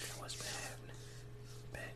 That was bad. Bad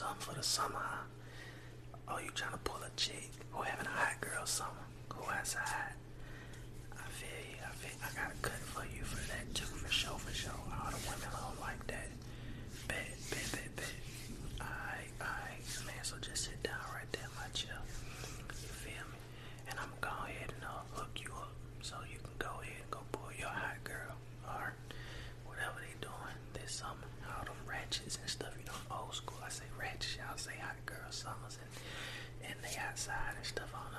time's for the summer, huh? Oh, you trying to pull a chick who having a hot girl summer? go outside. I feel you. I feel I got a cut for you for that too, for sure, for sure. All the women don't like that. Bet, bet, bet, bet. Alright, alright, man. So just sit down right there, my chill. You feel me? And I'm gonna go ahead and uh, hook you up so you can go ahead and go pull your hot girl or whatever they doing this summer. All them ratchets and stuff summers and in the outside and stuff on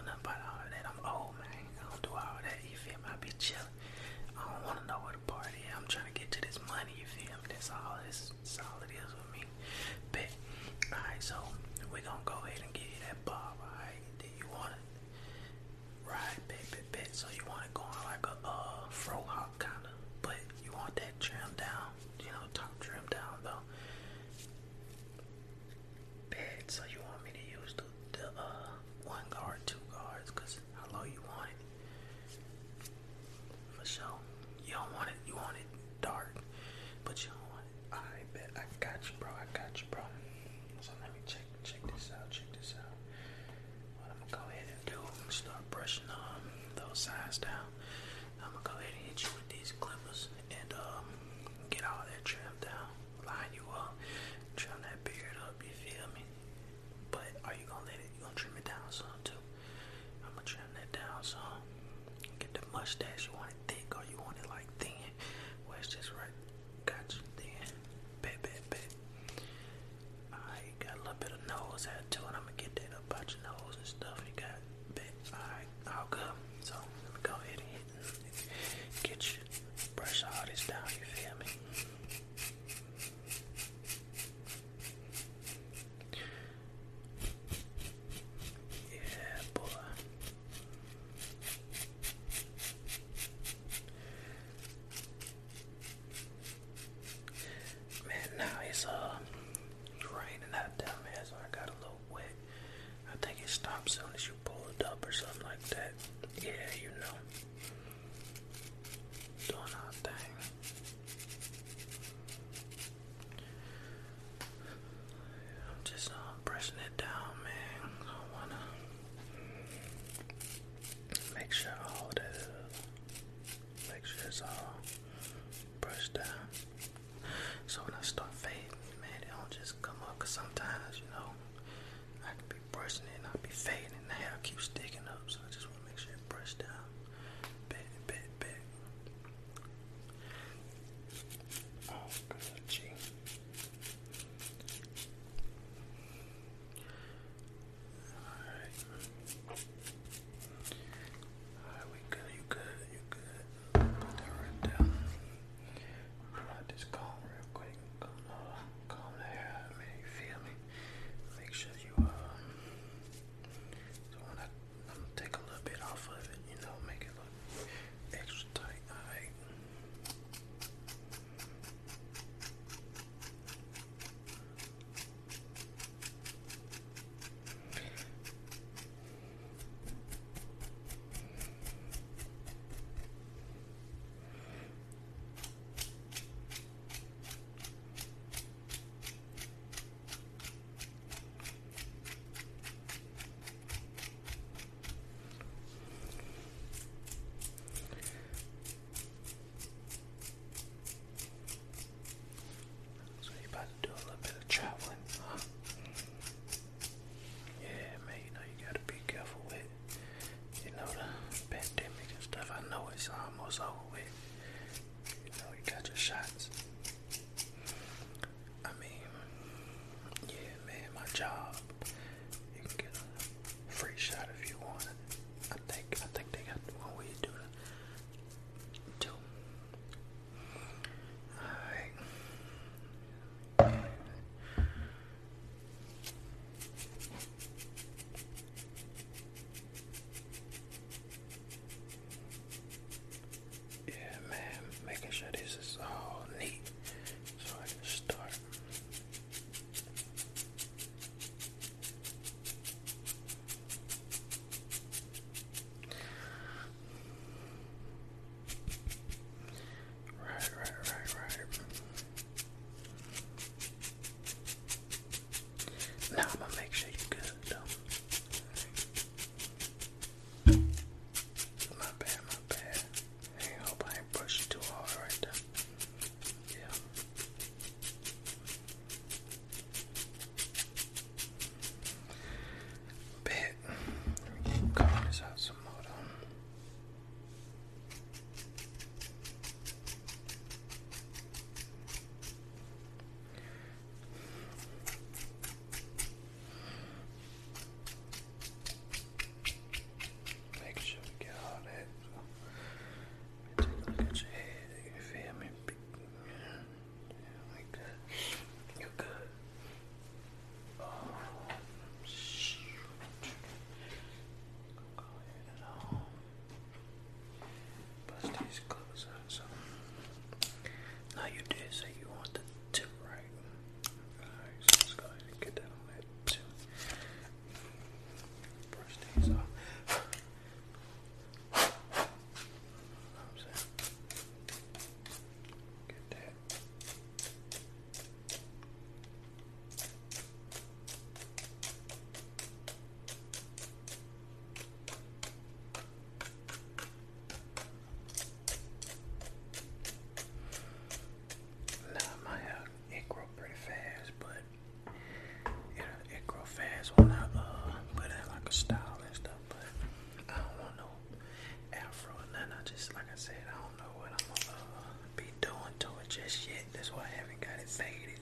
just like I said, I don't know what I'm gonna uh, be doing to it just yet. That's why I haven't got it faded.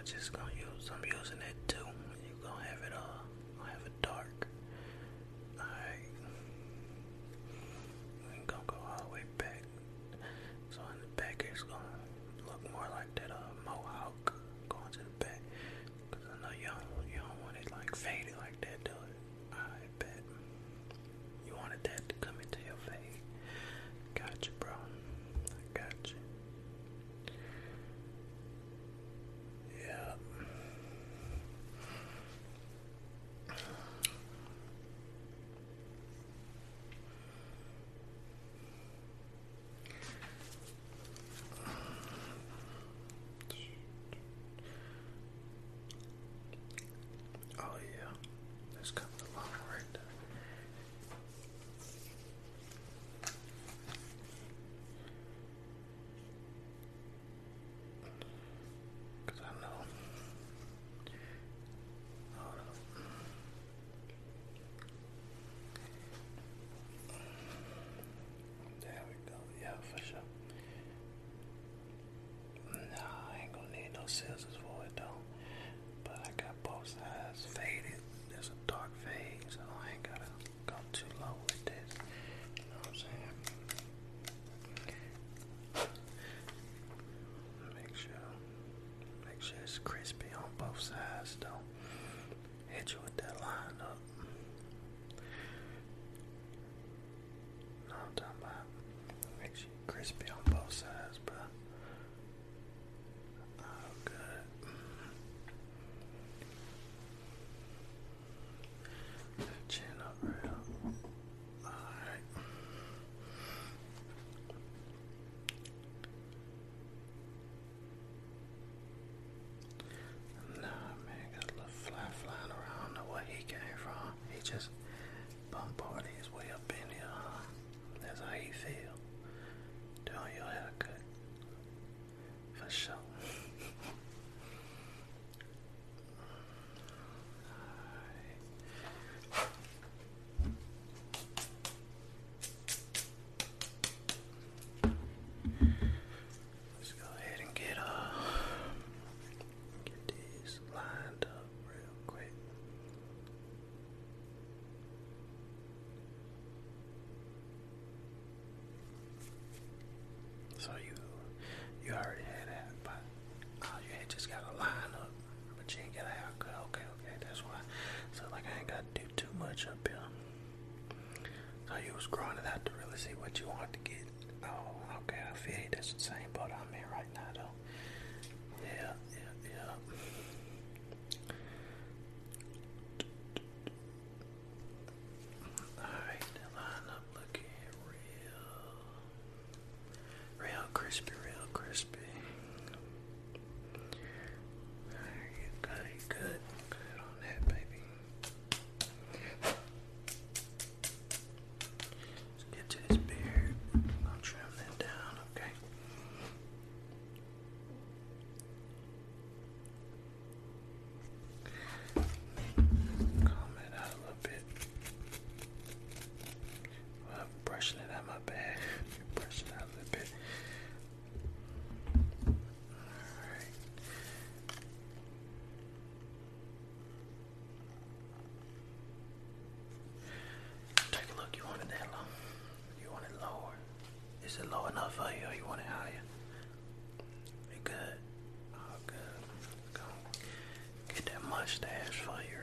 I'm just gonna use, I'm using it is crispy on both sides. Don't hit you with that line up. No, I'm talking about. Makes you crispy on both sides. So you was grinding out to really see what you wanted to get. Oh, okay, I feel you. That's the same but I'm here right now, though. want it that low? You want it lower? Is it low enough for you or you want it higher? You good? All good. Go get that mustache for you